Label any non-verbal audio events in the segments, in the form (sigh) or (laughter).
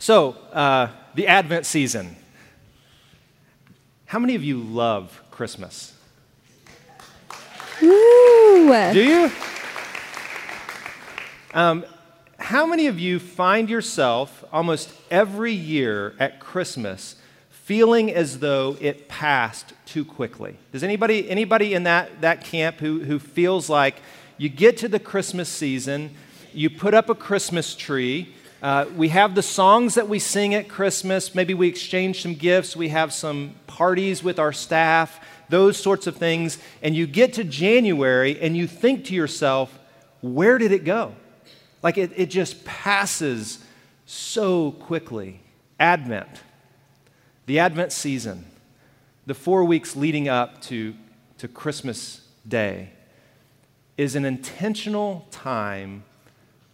So, uh, the Advent season. How many of you love Christmas? Woo! Do you? Um, how many of you find yourself almost every year at Christmas feeling as though it passed too quickly? Does anybody, anybody in that, that camp who, who feels like you get to the Christmas season, you put up a Christmas tree, uh, we have the songs that we sing at Christmas. Maybe we exchange some gifts. We have some parties with our staff, those sorts of things. And you get to January and you think to yourself, where did it go? Like it, it just passes so quickly. Advent, the Advent season, the four weeks leading up to, to Christmas Day, is an intentional time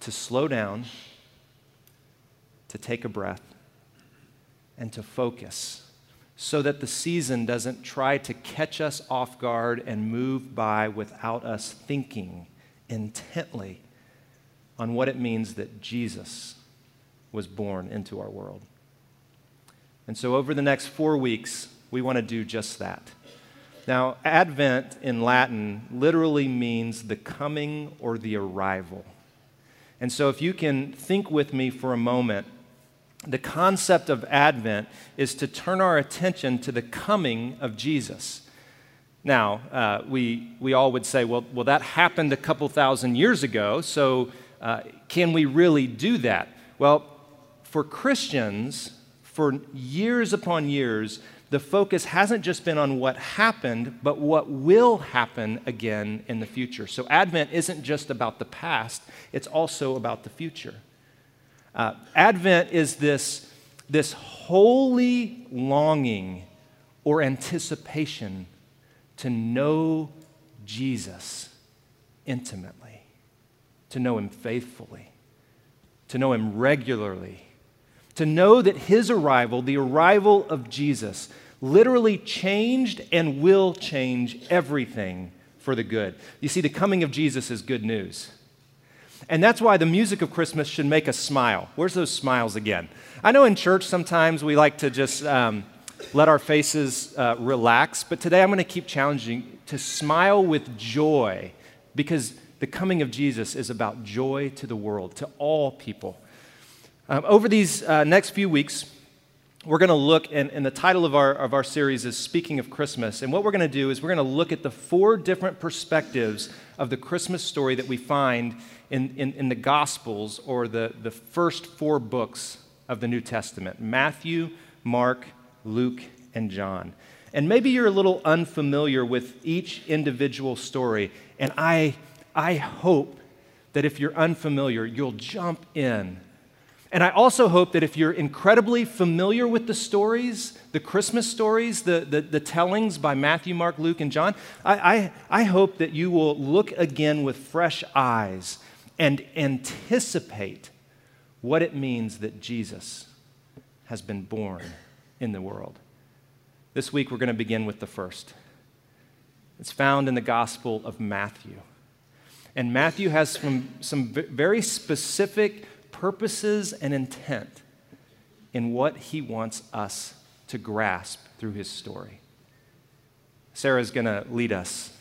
to slow down to take a breath and to focus so that the season doesn't try to catch us off guard and move by without us thinking intently on what it means that Jesus was born into our world. And so, over the next four weeks, we want to do just that. Now, Advent in Latin literally means the coming or the arrival. And so, if you can think with me for a moment the concept of Advent is to turn our attention to the coming of Jesus. Now, uh, we, we all would say, well, well, that happened a couple thousand years ago, so uh, can we really do that? Well, for Christians, for years upon years, the focus hasn't just been on what happened, but what will happen again in the future. So, Advent isn't just about the past, it's also about the future. Uh, Advent is this, this holy longing or anticipation to know Jesus intimately, to know him faithfully, to know him regularly, to know that his arrival, the arrival of Jesus, literally changed and will change everything for the good. You see, the coming of Jesus is good news. And that's why the music of Christmas should make us smile. Where's those smiles again? I know in church sometimes we like to just um, let our faces uh, relax, but today I'm going to keep challenging to smile with joy because the coming of Jesus is about joy to the world, to all people. Um, over these uh, next few weeks, we're going to look, and, and, the title of our, of our series is Speaking of Christmas. And what we're going to do is we're going to look at the four different perspectives of the Christmas story that we find in, in, in the Gospels or the, the first four books of the New Testament Matthew, Mark, Luke, and John. And maybe you're a little unfamiliar with each individual story, and I, I hope that if you're unfamiliar, you'll jump in. And I also hope that if you're incredibly familiar with the stories, the Christmas stories, the, the, the tellings by Matthew, Mark, Luke, and John, I, I, I hope that you will look again with fresh eyes and anticipate what it means that Jesus has been born in the world. This week, we're going to begin with the first. It's found in the Gospel of Matthew. And Matthew has some, some very specific purposes and intent in what he wants us to grasp through his story. Sarah is going to lead us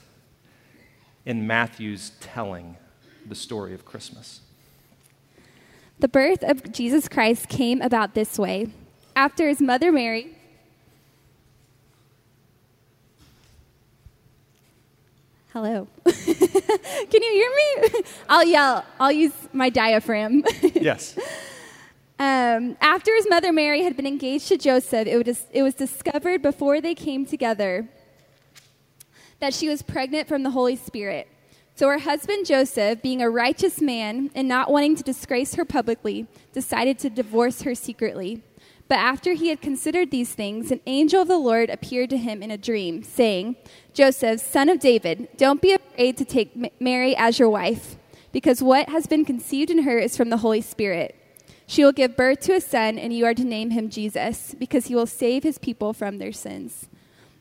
in Matthew's telling the story of Christmas. The birth of Jesus Christ came about this way. After his mother Mary, Hello. (laughs) Can you hear me? (laughs) I'll yell. I'll use my diaphragm. (laughs) yes. Um, after his mother Mary had been engaged to Joseph, it was, it was discovered before they came together that she was pregnant from the Holy Spirit. So her husband Joseph, being a righteous man and not wanting to disgrace her publicly, decided to divorce her secretly. But after he had considered these things, an angel of the Lord appeared to him in a dream, saying, Joseph, son of David, don't be afraid to take Mary as your wife, because what has been conceived in her is from the Holy Spirit. She will give birth to a son, and you are to name him Jesus, because he will save his people from their sins.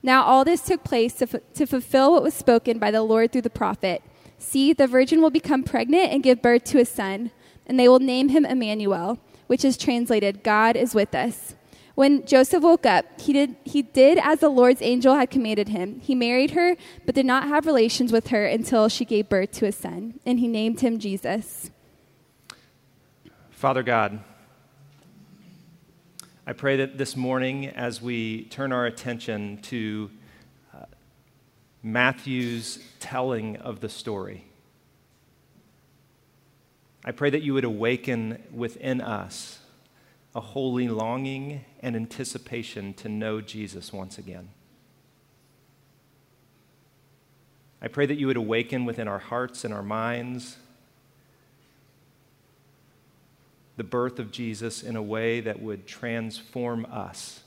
Now, all this took place to, f- to fulfill what was spoken by the Lord through the prophet. See, the virgin will become pregnant and give birth to a son, and they will name him Emmanuel, which is translated, God is with us. When Joseph woke up, he did, he did as the Lord's angel had commanded him. He married her, but did not have relations with her until she gave birth to a son, and he named him Jesus. Father God, I pray that this morning, as we turn our attention to uh, Matthew's telling of the story, I pray that you would awaken within us a holy longing and anticipation to know Jesus once again. I pray that you would awaken within our hearts and our minds the birth of Jesus in a way that would transform us,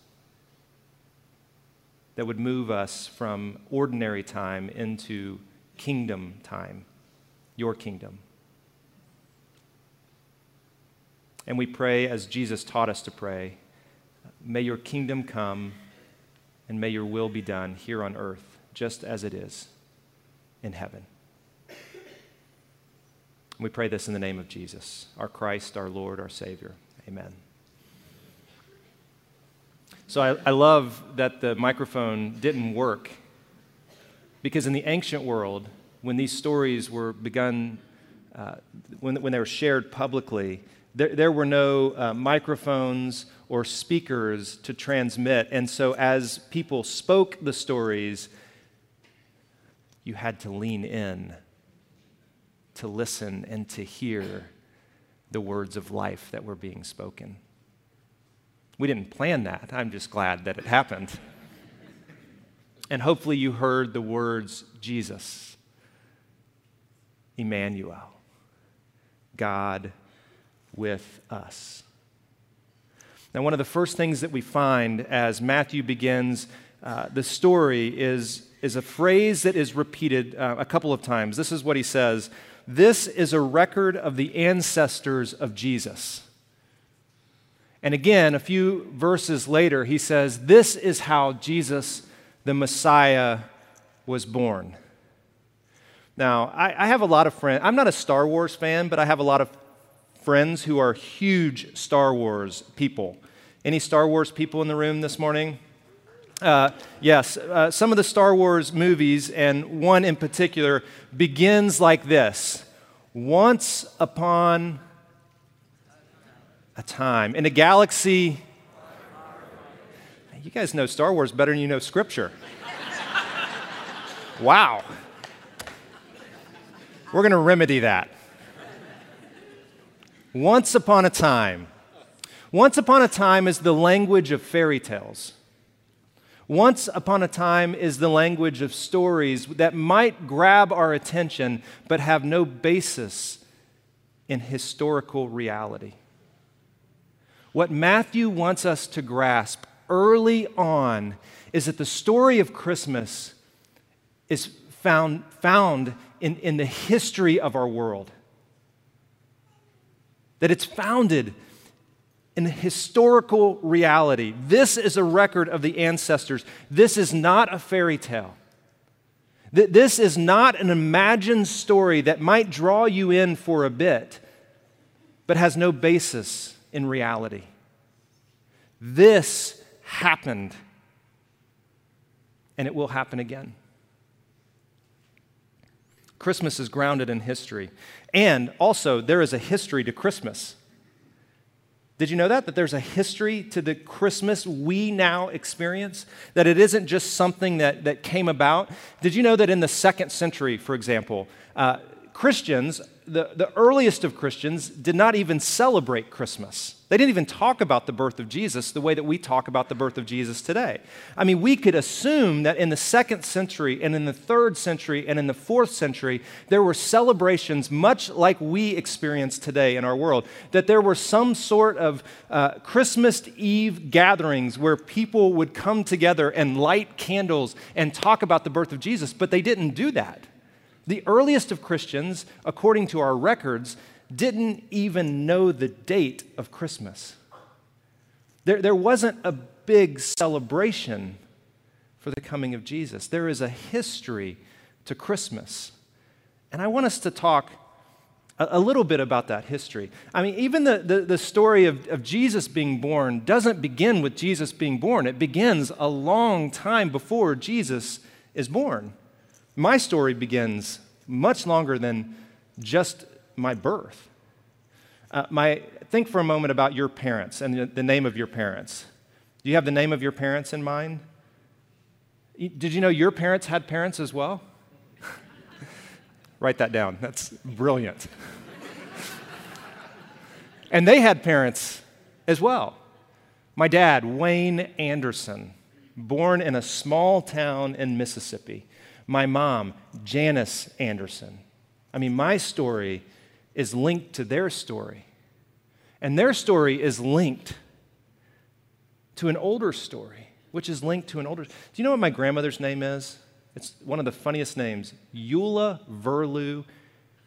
that would move us from ordinary time into kingdom time, your kingdom. And we pray as Jesus taught us to pray may your kingdom come and may your will be done here on earth, just as it is in heaven. We pray this in the name of Jesus, our Christ, our Lord, our Savior. Amen. So I, I love that the microphone didn't work because in the ancient world, when these stories were begun, uh, when, when they were shared publicly, there, there were no uh, microphones or speakers to transmit. And so, as people spoke the stories, you had to lean in to listen and to hear the words of life that were being spoken. We didn't plan that. I'm just glad that it happened. And hopefully, you heard the words Jesus, Emmanuel, God with us. Now, one of the first things that we find as Matthew begins uh, the story is, is a phrase that is repeated uh, a couple of times. This is what he says This is a record of the ancestors of Jesus. And again, a few verses later, he says, This is how Jesus, the Messiah, was born. Now, I, I have a lot of friends. I'm not a Star Wars fan, but I have a lot of friends who are huge Star Wars people. Any Star Wars people in the room this morning? Uh, yes, uh, some of the Star Wars movies, and one in particular, begins like this Once upon a time, in a galaxy. You guys know Star Wars better than you know Scripture. (laughs) wow. We're going to remedy that. Once upon a time. Once upon a time is the language of fairy tales. Once upon a time is the language of stories that might grab our attention but have no basis in historical reality. What Matthew wants us to grasp early on is that the story of Christmas is found, found in, in the history of our world that it's founded in historical reality. This is a record of the ancestors. This is not a fairy tale. This is not an imagined story that might draw you in for a bit, but has no basis in reality. This happened, and it will happen again. Christmas is grounded in history. And also, there is a history to Christmas. Did you know that? That there's a history to the Christmas we now experience? That it isn't just something that, that came about? Did you know that in the second century, for example, uh, Christians, the, the earliest of Christians, did not even celebrate Christmas? They didn't even talk about the birth of Jesus the way that we talk about the birth of Jesus today. I mean, we could assume that in the second century and in the third century and in the fourth century, there were celebrations much like we experience today in our world. That there were some sort of uh, Christmas Eve gatherings where people would come together and light candles and talk about the birth of Jesus, but they didn't do that. The earliest of Christians, according to our records, didn't even know the date of Christmas. There, there wasn't a big celebration for the coming of Jesus. There is a history to Christmas. And I want us to talk a, a little bit about that history. I mean, even the, the, the story of, of Jesus being born doesn't begin with Jesus being born, it begins a long time before Jesus is born. My story begins much longer than just my birth. Uh, my, think for a moment about your parents and the, the name of your parents. Do you have the name of your parents in mind? Did you know your parents had parents as well? (laughs) Write that down. That's brilliant. (laughs) and they had parents as well. My dad, Wayne Anderson, born in a small town in Mississippi. My mom, Janice Anderson. I mean, my story is linked to their story. And their story is linked to an older story, which is linked to an older. Do you know what my grandmother's name is? It's one of the funniest names Eula Verlu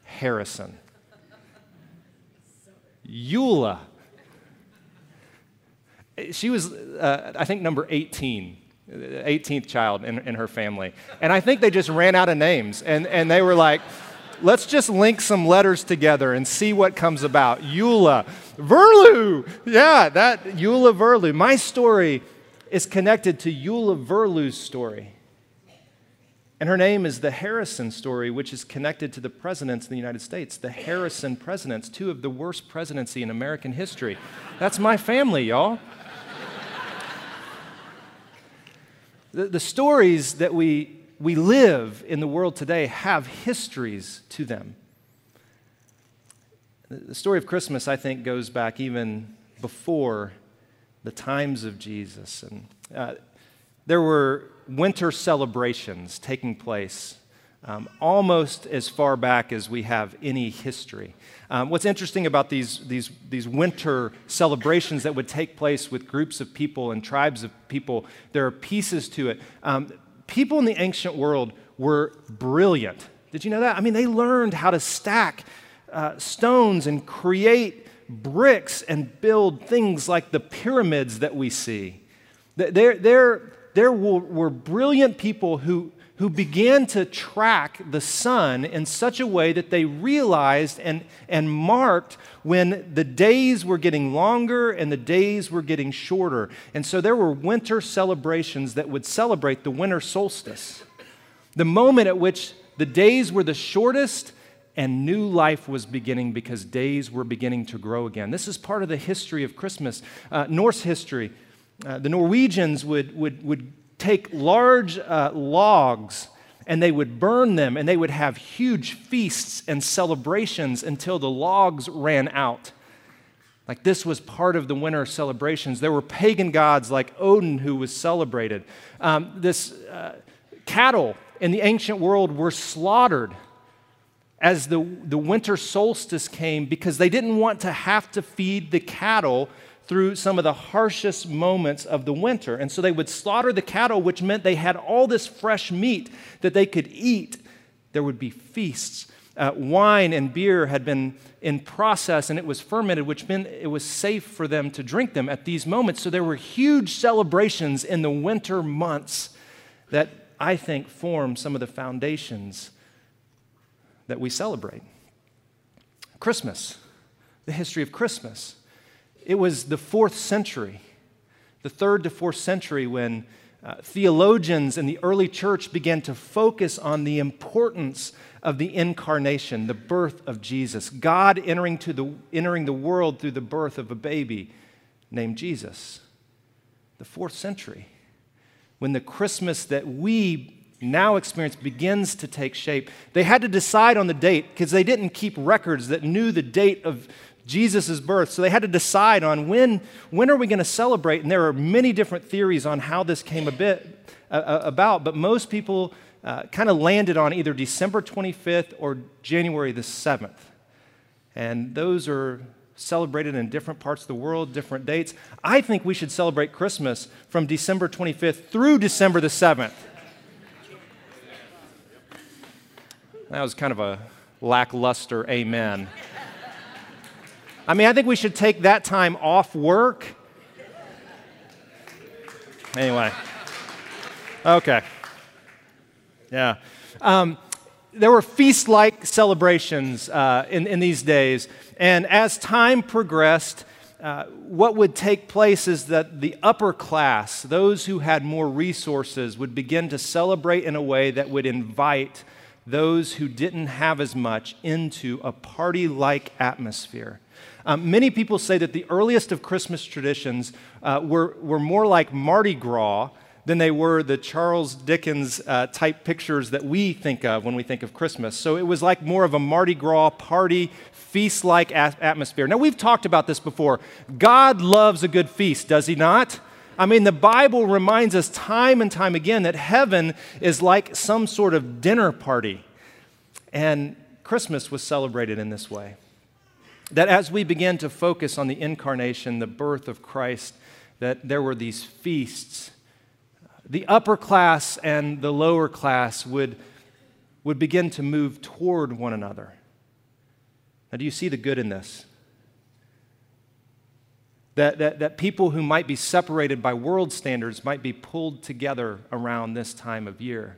Harrison. Eula. She was, uh, I think, number 18, 18th child in, in her family. And I think they just ran out of names. And, and they were like, let's just link some letters together and see what comes about. Eula. Verlu. Yeah, that Eula Verlu. My story is connected to Eula Verlu's story. And her name is the Harrison story, which is connected to the presidents in the United States, the Harrison presidents, two of the worst presidency in American history. That's my family, y'all. The, the stories that we, we live in the world today have histories to them. The story of Christmas, I think, goes back even before the times of Jesus. And uh, there were winter celebrations taking place um, almost as far back as we have any history. Um, what's interesting about these, these, these winter celebrations that would take place with groups of people and tribes of people, there are pieces to it. Um, people in the ancient world were brilliant. Did you know that? I mean, they learned how to stack uh, stones and create bricks and build things like the pyramids that we see. They're, they're, there were, were brilliant people who, who began to track the sun in such a way that they realized and, and marked when the days were getting longer and the days were getting shorter. And so there were winter celebrations that would celebrate the winter solstice, the moment at which the days were the shortest and new life was beginning because days were beginning to grow again. This is part of the history of Christmas, uh, Norse history. Uh, the Norwegians would, would, would take large uh, logs and they would burn them and they would have huge feasts and celebrations until the logs ran out. Like this was part of the winter celebrations. There were pagan gods like Odin who was celebrated. Um, this uh, cattle in the ancient world were slaughtered as the, the winter solstice came because they didn't want to have to feed the cattle through some of the harshest moments of the winter. And so they would slaughter the cattle, which meant they had all this fresh meat that they could eat. There would be feasts. Uh, wine and beer had been in process and it was fermented, which meant it was safe for them to drink them at these moments. So there were huge celebrations in the winter months that I think form some of the foundations that we celebrate. Christmas, the history of Christmas. It was the fourth century, the third to fourth century, when uh, theologians in the early church began to focus on the importance of the incarnation, the birth of Jesus, God entering, to the, entering the world through the birth of a baby named Jesus. The fourth century, when the Christmas that we now experience begins to take shape, they had to decide on the date because they didn't keep records that knew the date of Jesus' birth. So they had to decide on when, when are we going to celebrate? And there are many different theories on how this came a bit, uh, about, but most people uh, kind of landed on either December 25th or January the 7th. And those are celebrated in different parts of the world, different dates. I think we should celebrate Christmas from December 25th through December the 7th. That was kind of a lackluster amen. I mean, I think we should take that time off work. Anyway. Okay. Yeah. Um, there were feast like celebrations uh, in, in these days. And as time progressed, uh, what would take place is that the upper class, those who had more resources, would begin to celebrate in a way that would invite those who didn't have as much into a party like atmosphere. Um, many people say that the earliest of Christmas traditions uh, were, were more like Mardi Gras than they were the Charles Dickens uh, type pictures that we think of when we think of Christmas. So it was like more of a Mardi Gras party, feast like atmosphere. Now, we've talked about this before. God loves a good feast, does he not? I mean, the Bible reminds us time and time again that heaven is like some sort of dinner party. And Christmas was celebrated in this way. That as we begin to focus on the incarnation, the birth of Christ, that there were these feasts the upper class and the lower class would, would begin to move toward one another. Now, do you see the good in this? That, that, that people who might be separated by world standards might be pulled together around this time of year.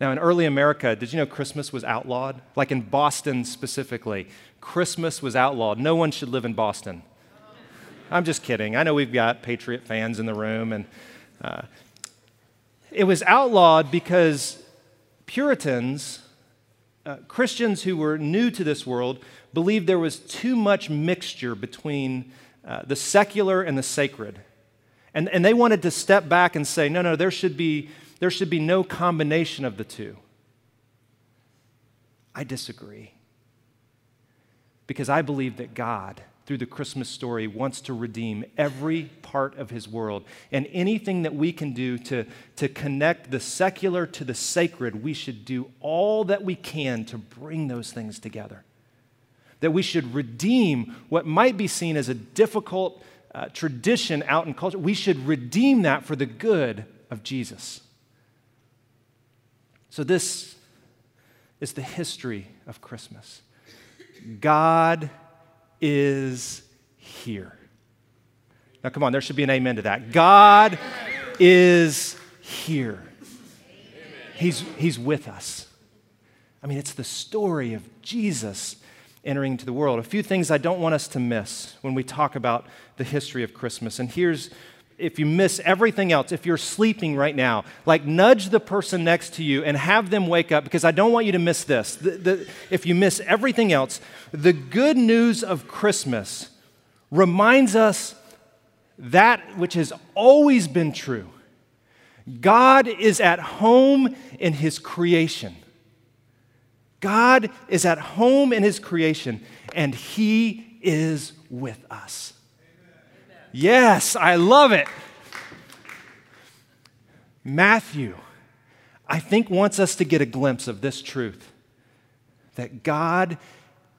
Now, in early America, did you know Christmas was outlawed? Like in Boston specifically, Christmas was outlawed. No one should live in Boston. I'm just kidding. I know we've got Patriot fans in the room, and uh, it was outlawed because Puritans, uh, Christians who were new to this world, believed there was too much mixture between uh, the secular and the sacred. And, and they wanted to step back and say, no, no, there should, be, there should be no combination of the two. I disagree. Because I believe that God through the Christmas story, wants to redeem every part of his world. And anything that we can do to, to connect the secular to the sacred, we should do all that we can to bring those things together. That we should redeem what might be seen as a difficult uh, tradition out in culture. We should redeem that for the good of Jesus. So, this is the history of Christmas. God is here. Now, come on, there should be an amen to that. God is here. He's, he's with us. I mean, it's the story of Jesus entering into the world. A few things I don't want us to miss when we talk about the history of Christmas. And here's if you miss everything else, if you're sleeping right now, like nudge the person next to you and have them wake up because I don't want you to miss this. The, the, if you miss everything else, the good news of Christmas reminds us that which has always been true God is at home in His creation. God is at home in His creation, and He is with us. Yes, I love it. Matthew, I think, wants us to get a glimpse of this truth that God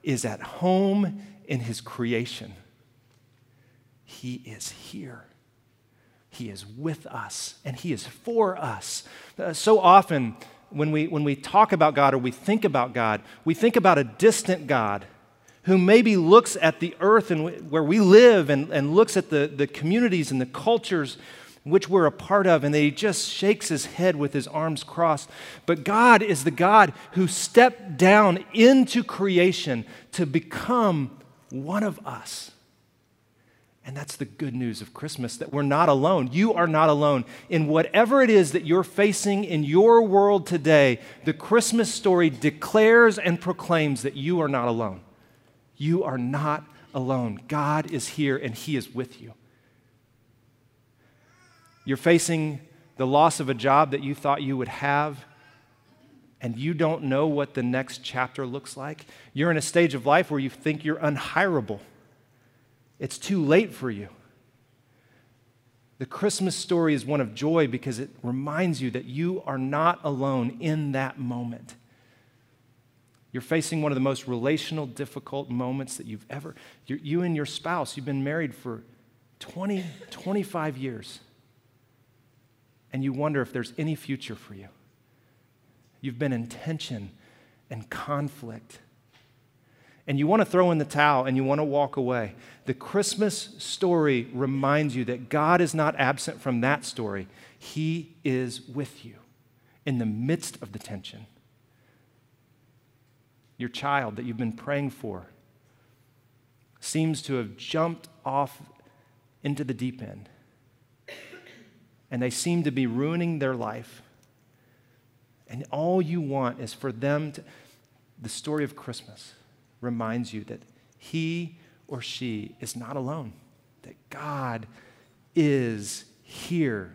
is at home in his creation. He is here. He is with us and He is for us. Uh, so often, when we, when we talk about God or we think about God, we think about a distant God who maybe looks at the earth and where we live and, and looks at the, the communities and the cultures which we're a part of, and he just shakes his head with his arms crossed. But God is the God who stepped down into creation to become one of us. And that's the good news of Christmas that we're not alone. You are not alone. In whatever it is that you're facing in your world today, the Christmas story declares and proclaims that you are not alone. You are not alone. God is here and He is with you. You're facing the loss of a job that you thought you would have, and you don't know what the next chapter looks like. You're in a stage of life where you think you're unhirable. It's too late for you. The Christmas story is one of joy because it reminds you that you are not alone in that moment. You're facing one of the most relational, difficult moments that you've ever. You and your spouse, you've been married for 20, 25 years, and you wonder if there's any future for you. You've been in tension and conflict, and you want to throw in the towel and you want to walk away. The Christmas story reminds you that God is not absent from that story, He is with you in the midst of the tension your child that you've been praying for, seems to have jumped off into the deep end. And they seem to be ruining their life. And all you want is for them to. The story of Christmas reminds you that he or she is not alone, that God is here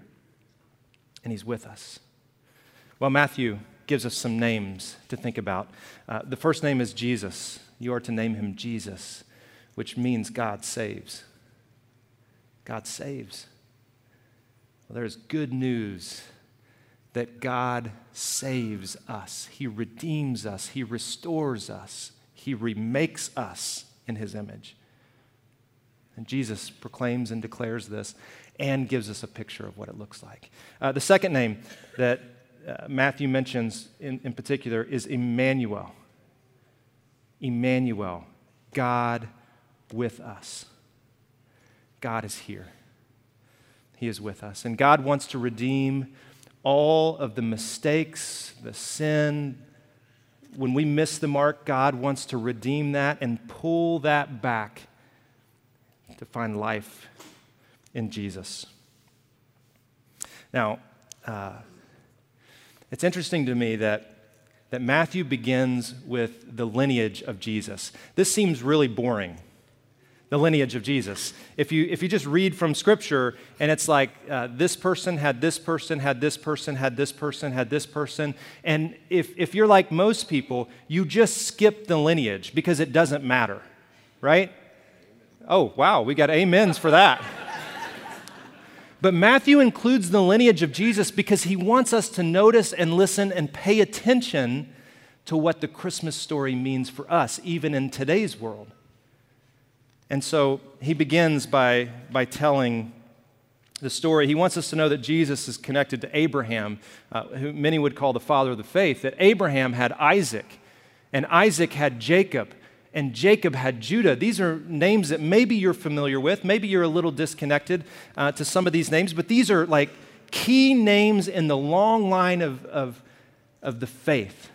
and he's with us. Well, Matthew gives us some names to think about. Uh, the first name is Jesus. You are to name him Jesus, which means God saves. God saves. Well, there's good news that God saves us. He redeems us. He restores us. He remakes us in His image. And Jesus proclaims and declares this and gives us a picture of what it looks like. Uh, the second name that uh, Matthew mentions in, in particular is Emmanuel. Emmanuel, God with us. God is here. He is with us. And God wants to redeem all of the mistakes, the sin. When we miss the mark, God wants to redeem that and pull that back to find life in Jesus. Now, uh, it's interesting to me that, that Matthew begins with the lineage of Jesus. This seems really boring the lineage of Jesus. If you, if you just read from Scripture and it's like uh, this person had this person, had this person, had this person, had this person, and if, if you're like most people, you just skip the lineage because it doesn't matter, right? Oh, wow, we got amens for that. (laughs) but Matthew includes the lineage of Jesus because he wants us to notice and listen and pay attention to what the Christmas story means for us, even in today's world. And so he begins by, by telling the story. He wants us to know that Jesus is connected to Abraham, uh, who many would call the father of the faith, that Abraham had Isaac, and Isaac had Jacob, and Jacob had Judah. These are names that maybe you're familiar with. Maybe you're a little disconnected uh, to some of these names, but these are like key names in the long line of, of, of the faith.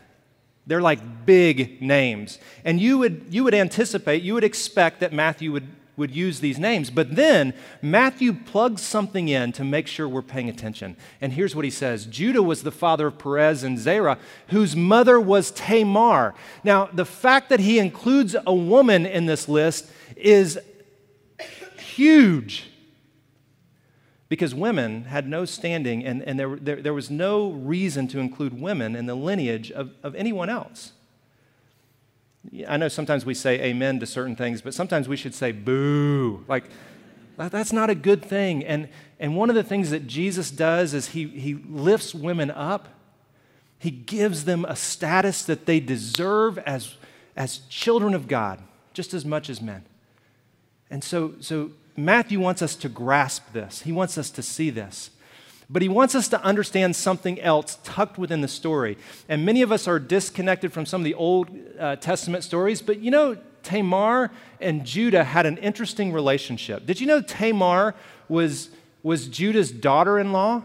They're like big names. And you would, you would anticipate, you would expect that Matthew would, would use these names. But then Matthew plugs something in to make sure we're paying attention. And here's what he says Judah was the father of Perez and Zerah, whose mother was Tamar. Now, the fact that he includes a woman in this list is huge because women had no standing and, and there, there, there, was no reason to include women in the lineage of, of anyone else. I know sometimes we say amen to certain things, but sometimes we should say boo. Like, that's not a good thing. And, and one of the things that Jesus does is he, he lifts women up, he gives them a status that they deserve as, as children of God, just as much as men. And so, so Matthew wants us to grasp this, he wants us to see this. But he wants us to understand something else tucked within the story. And many of us are disconnected from some of the Old uh, Testament stories, but you know, Tamar and Judah had an interesting relationship. Did you know Tamar was, was Judah's daughter in law?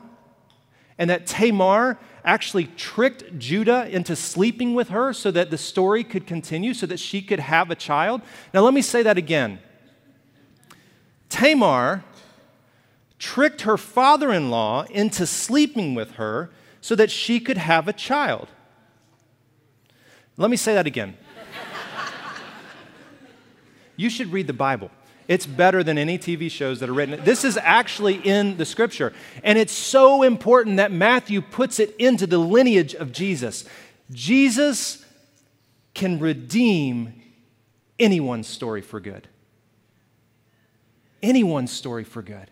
And that Tamar actually tricked Judah into sleeping with her so that the story could continue, so that she could have a child. Now, let me say that again. Tamar tricked her father in law into sleeping with her so that she could have a child. Let me say that again. you should read the Bible. It's better than any TV shows that are written. This is actually in the scripture. And it's so important that Matthew puts it into the lineage of Jesus. Jesus can redeem anyone's story for good anyone's story for good.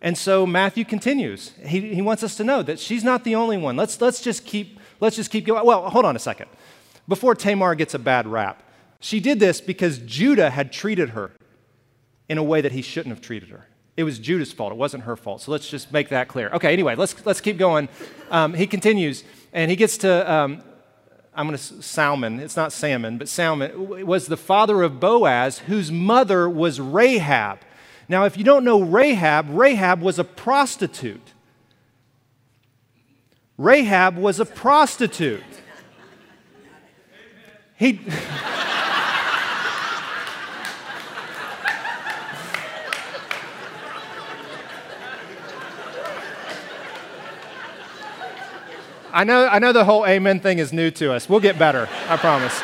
And so Matthew continues. He, he wants us to know that she's not the only one. Let's, let's, just keep, let's just keep going. Well, hold on a second. Before Tamar gets a bad rap, she did this because Judah had treated her in a way that he shouldn't have treated her. It was Judah's fault. It wasn't her fault. So let's just make that clear. Okay, anyway, let's, let's keep going. Um, he continues, and he gets to um, I'm going to Salmon, it's not salmon, but Salmon was the father of Boaz, whose mother was Rahab. Now, if you don't know Rahab, Rahab was a prostitute. Rahab was a prostitute. He. (laughs) I know, I know the whole amen thing is new to us. We'll get better, I promise.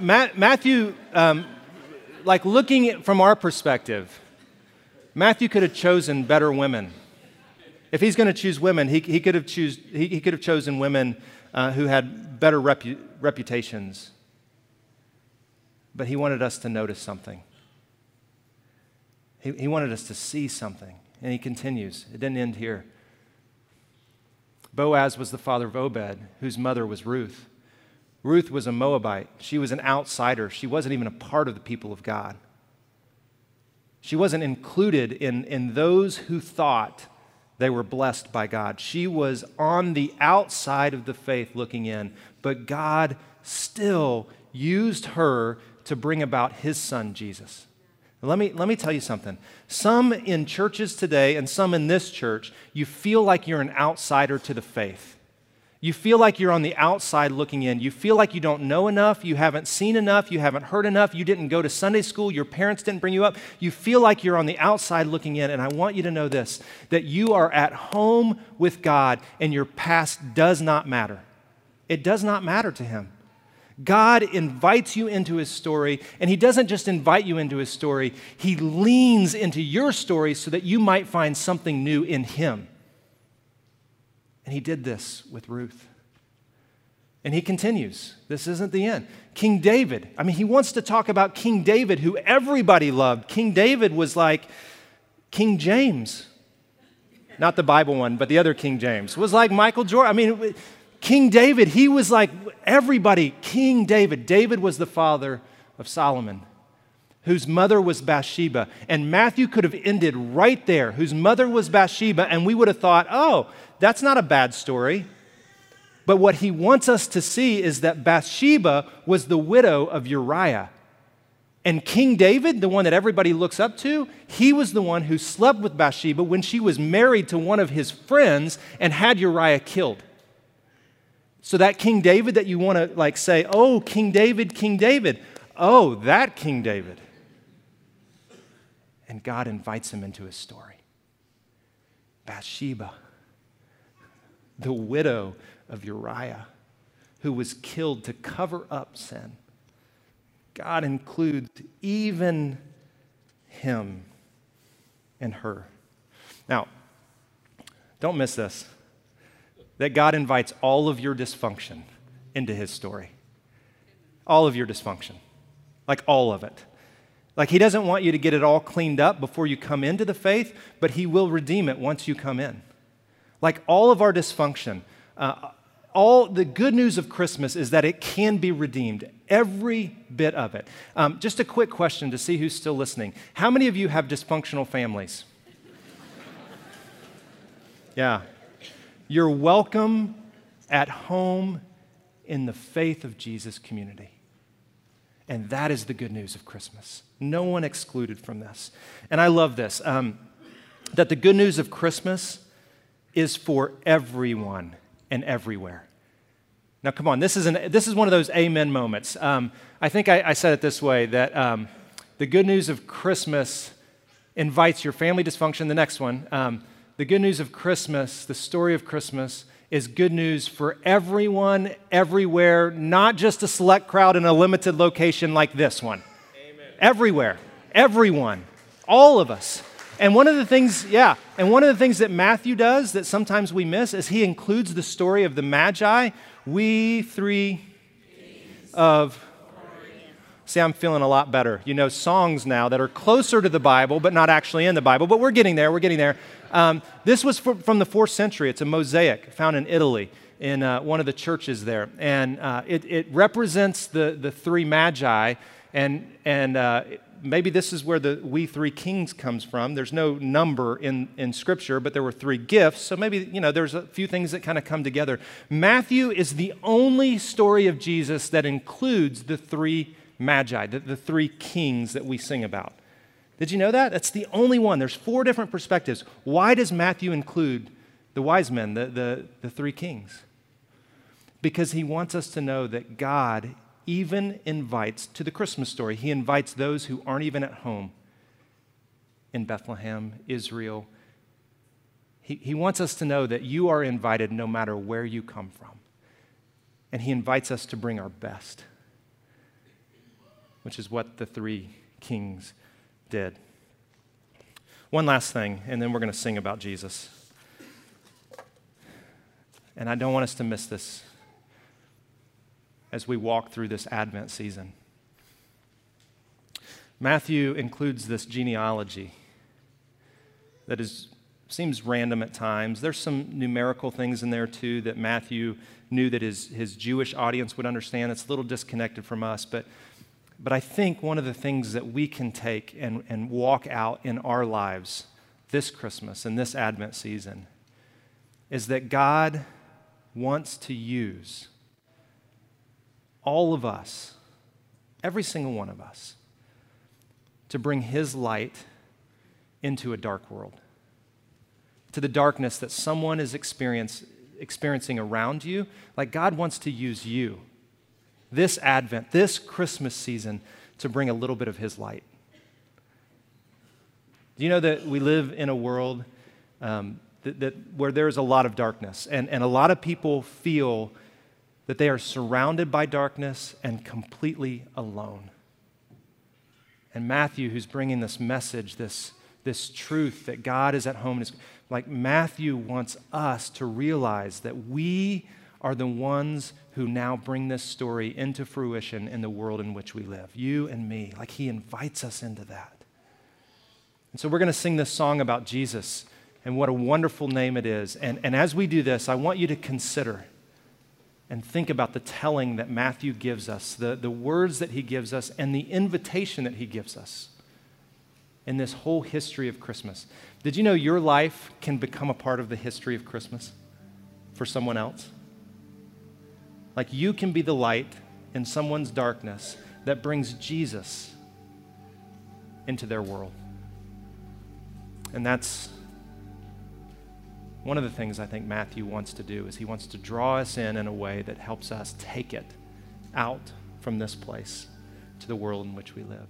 Matthew, um, like looking from our perspective, Matthew could have chosen better women. If he's going to choose women, he, he, could have choose, he, he could have chosen women uh, who had better repu- reputations. But he wanted us to notice something. He, he wanted us to see something. And he continues. It didn't end here. Boaz was the father of Obed, whose mother was Ruth. Ruth was a Moabite. She was an outsider. She wasn't even a part of the people of God. She wasn't included in, in those who thought they were blessed by God. She was on the outside of the faith looking in, but God still used her to bring about his son, Jesus. Let me, let me tell you something. Some in churches today and some in this church, you feel like you're an outsider to the faith. You feel like you're on the outside looking in. You feel like you don't know enough, you haven't seen enough, you haven't heard enough, you didn't go to Sunday school, your parents didn't bring you up. You feel like you're on the outside looking in. And I want you to know this that you are at home with God and your past does not matter. It does not matter to Him. God invites you into his story, and he doesn't just invite you into his story, he leans into your story so that you might find something new in him. And he did this with Ruth. And he continues. This isn't the end. King David, I mean, he wants to talk about King David, who everybody loved. King David was like King James. Not the Bible one, but the other King James. Was like Michael Jordan. I mean, King David, he was like everybody. King David. David was the father of Solomon, whose mother was Bathsheba. And Matthew could have ended right there, whose mother was Bathsheba, and we would have thought, oh, that's not a bad story. But what he wants us to see is that Bathsheba was the widow of Uriah. And King David, the one that everybody looks up to, he was the one who slept with Bathsheba when she was married to one of his friends and had Uriah killed. So that King David that you want to like say, oh, King David, King David, oh, that King David. And God invites him into his story. Bathsheba, the widow of Uriah, who was killed to cover up sin. God includes even him and her. Now, don't miss this that God invites all of your dysfunction into his story. All of your dysfunction. Like all of it. Like he doesn't want you to get it all cleaned up before you come into the faith, but he will redeem it once you come in. Like all of our dysfunction, uh, all the good news of Christmas is that it can be redeemed, every bit of it. Um, just a quick question to see who's still listening. How many of you have dysfunctional families? yeah, you're welcome at home in the faith of Jesus community. And that is the good news of Christmas. No one excluded from this. And I love this um, that the good news of Christmas is for everyone and everywhere. Now, come on, this is, an, this is one of those amen moments. Um, I think I, I, said it this way that um, the good news of Christmas invites your family dysfunction. The next one, um, the good news of Christmas, the story of Christmas, is good news for everyone, everywhere, not just a select crowd in a limited location like this one. Everywhere, everyone, all of us. And one of the things, yeah, and one of the things that Matthew does that sometimes we miss is he includes the story of the Magi. We three of See, I'm feeling a lot better. You know, songs now that are closer to the Bible, but not actually in the Bible, but we're getting there, we're getting there. Um, this was from the fourth century. It's a mosaic found in Italy in uh, one of the churches there. And uh, it, it, represents the, the three magi. And, and uh, maybe this is where the we three kings comes from. There's no number in, in Scripture, but there were three gifts. So maybe, you know, there's a few things that kind of come together. Matthew is the only story of Jesus that includes the three magi, the, the three kings that we sing about. Did you know that? That's the only one. There's four different perspectives. Why does Matthew include the wise men, the, the, the three kings. Because he wants us to know that God even invites to the Christmas story, he invites those who aren't even at home in Bethlehem, Israel. He, he wants us to know that you are invited no matter where you come from. And he invites us to bring our best, which is what the three kings did. One last thing, and then we're going to sing about Jesus. And I don't want us to miss this as we walk through this Advent season. Matthew includes this genealogy that is, seems random at times. There's some numerical things in there too that Matthew knew that his, his Jewish audience would understand. It's a little disconnected from us, but, but I think one of the things that we can take and, and walk out in our lives this Christmas and this Advent season is that God wants to use all of us, every single one of us, to bring His light into a dark world, to the darkness that someone is experiencing around you. Like God wants to use you this Advent, this Christmas season, to bring a little bit of His light. Do you know that we live in a world um, that, that, where there's a lot of darkness, and, and a lot of people feel that they are surrounded by darkness and completely alone. And Matthew, who's bringing this message, this, this truth that God is at home, is like Matthew wants us to realize that we are the ones who now bring this story into fruition in the world in which we live. You and me. Like he invites us into that. And so we're going to sing this song about Jesus and what a wonderful name it is. And, and as we do this, I want you to consider and think about the telling that Matthew gives us, the, the words that he gives us, and the invitation that he gives us in this whole history of Christmas. Did you know your life can become a part of the history of Christmas for someone else? Like you can be the light in someone's darkness that brings Jesus into their world. And that's one of the things I think Matthew wants to do is he wants to draw us in in a way that helps us take it out from this place to the world in which we live.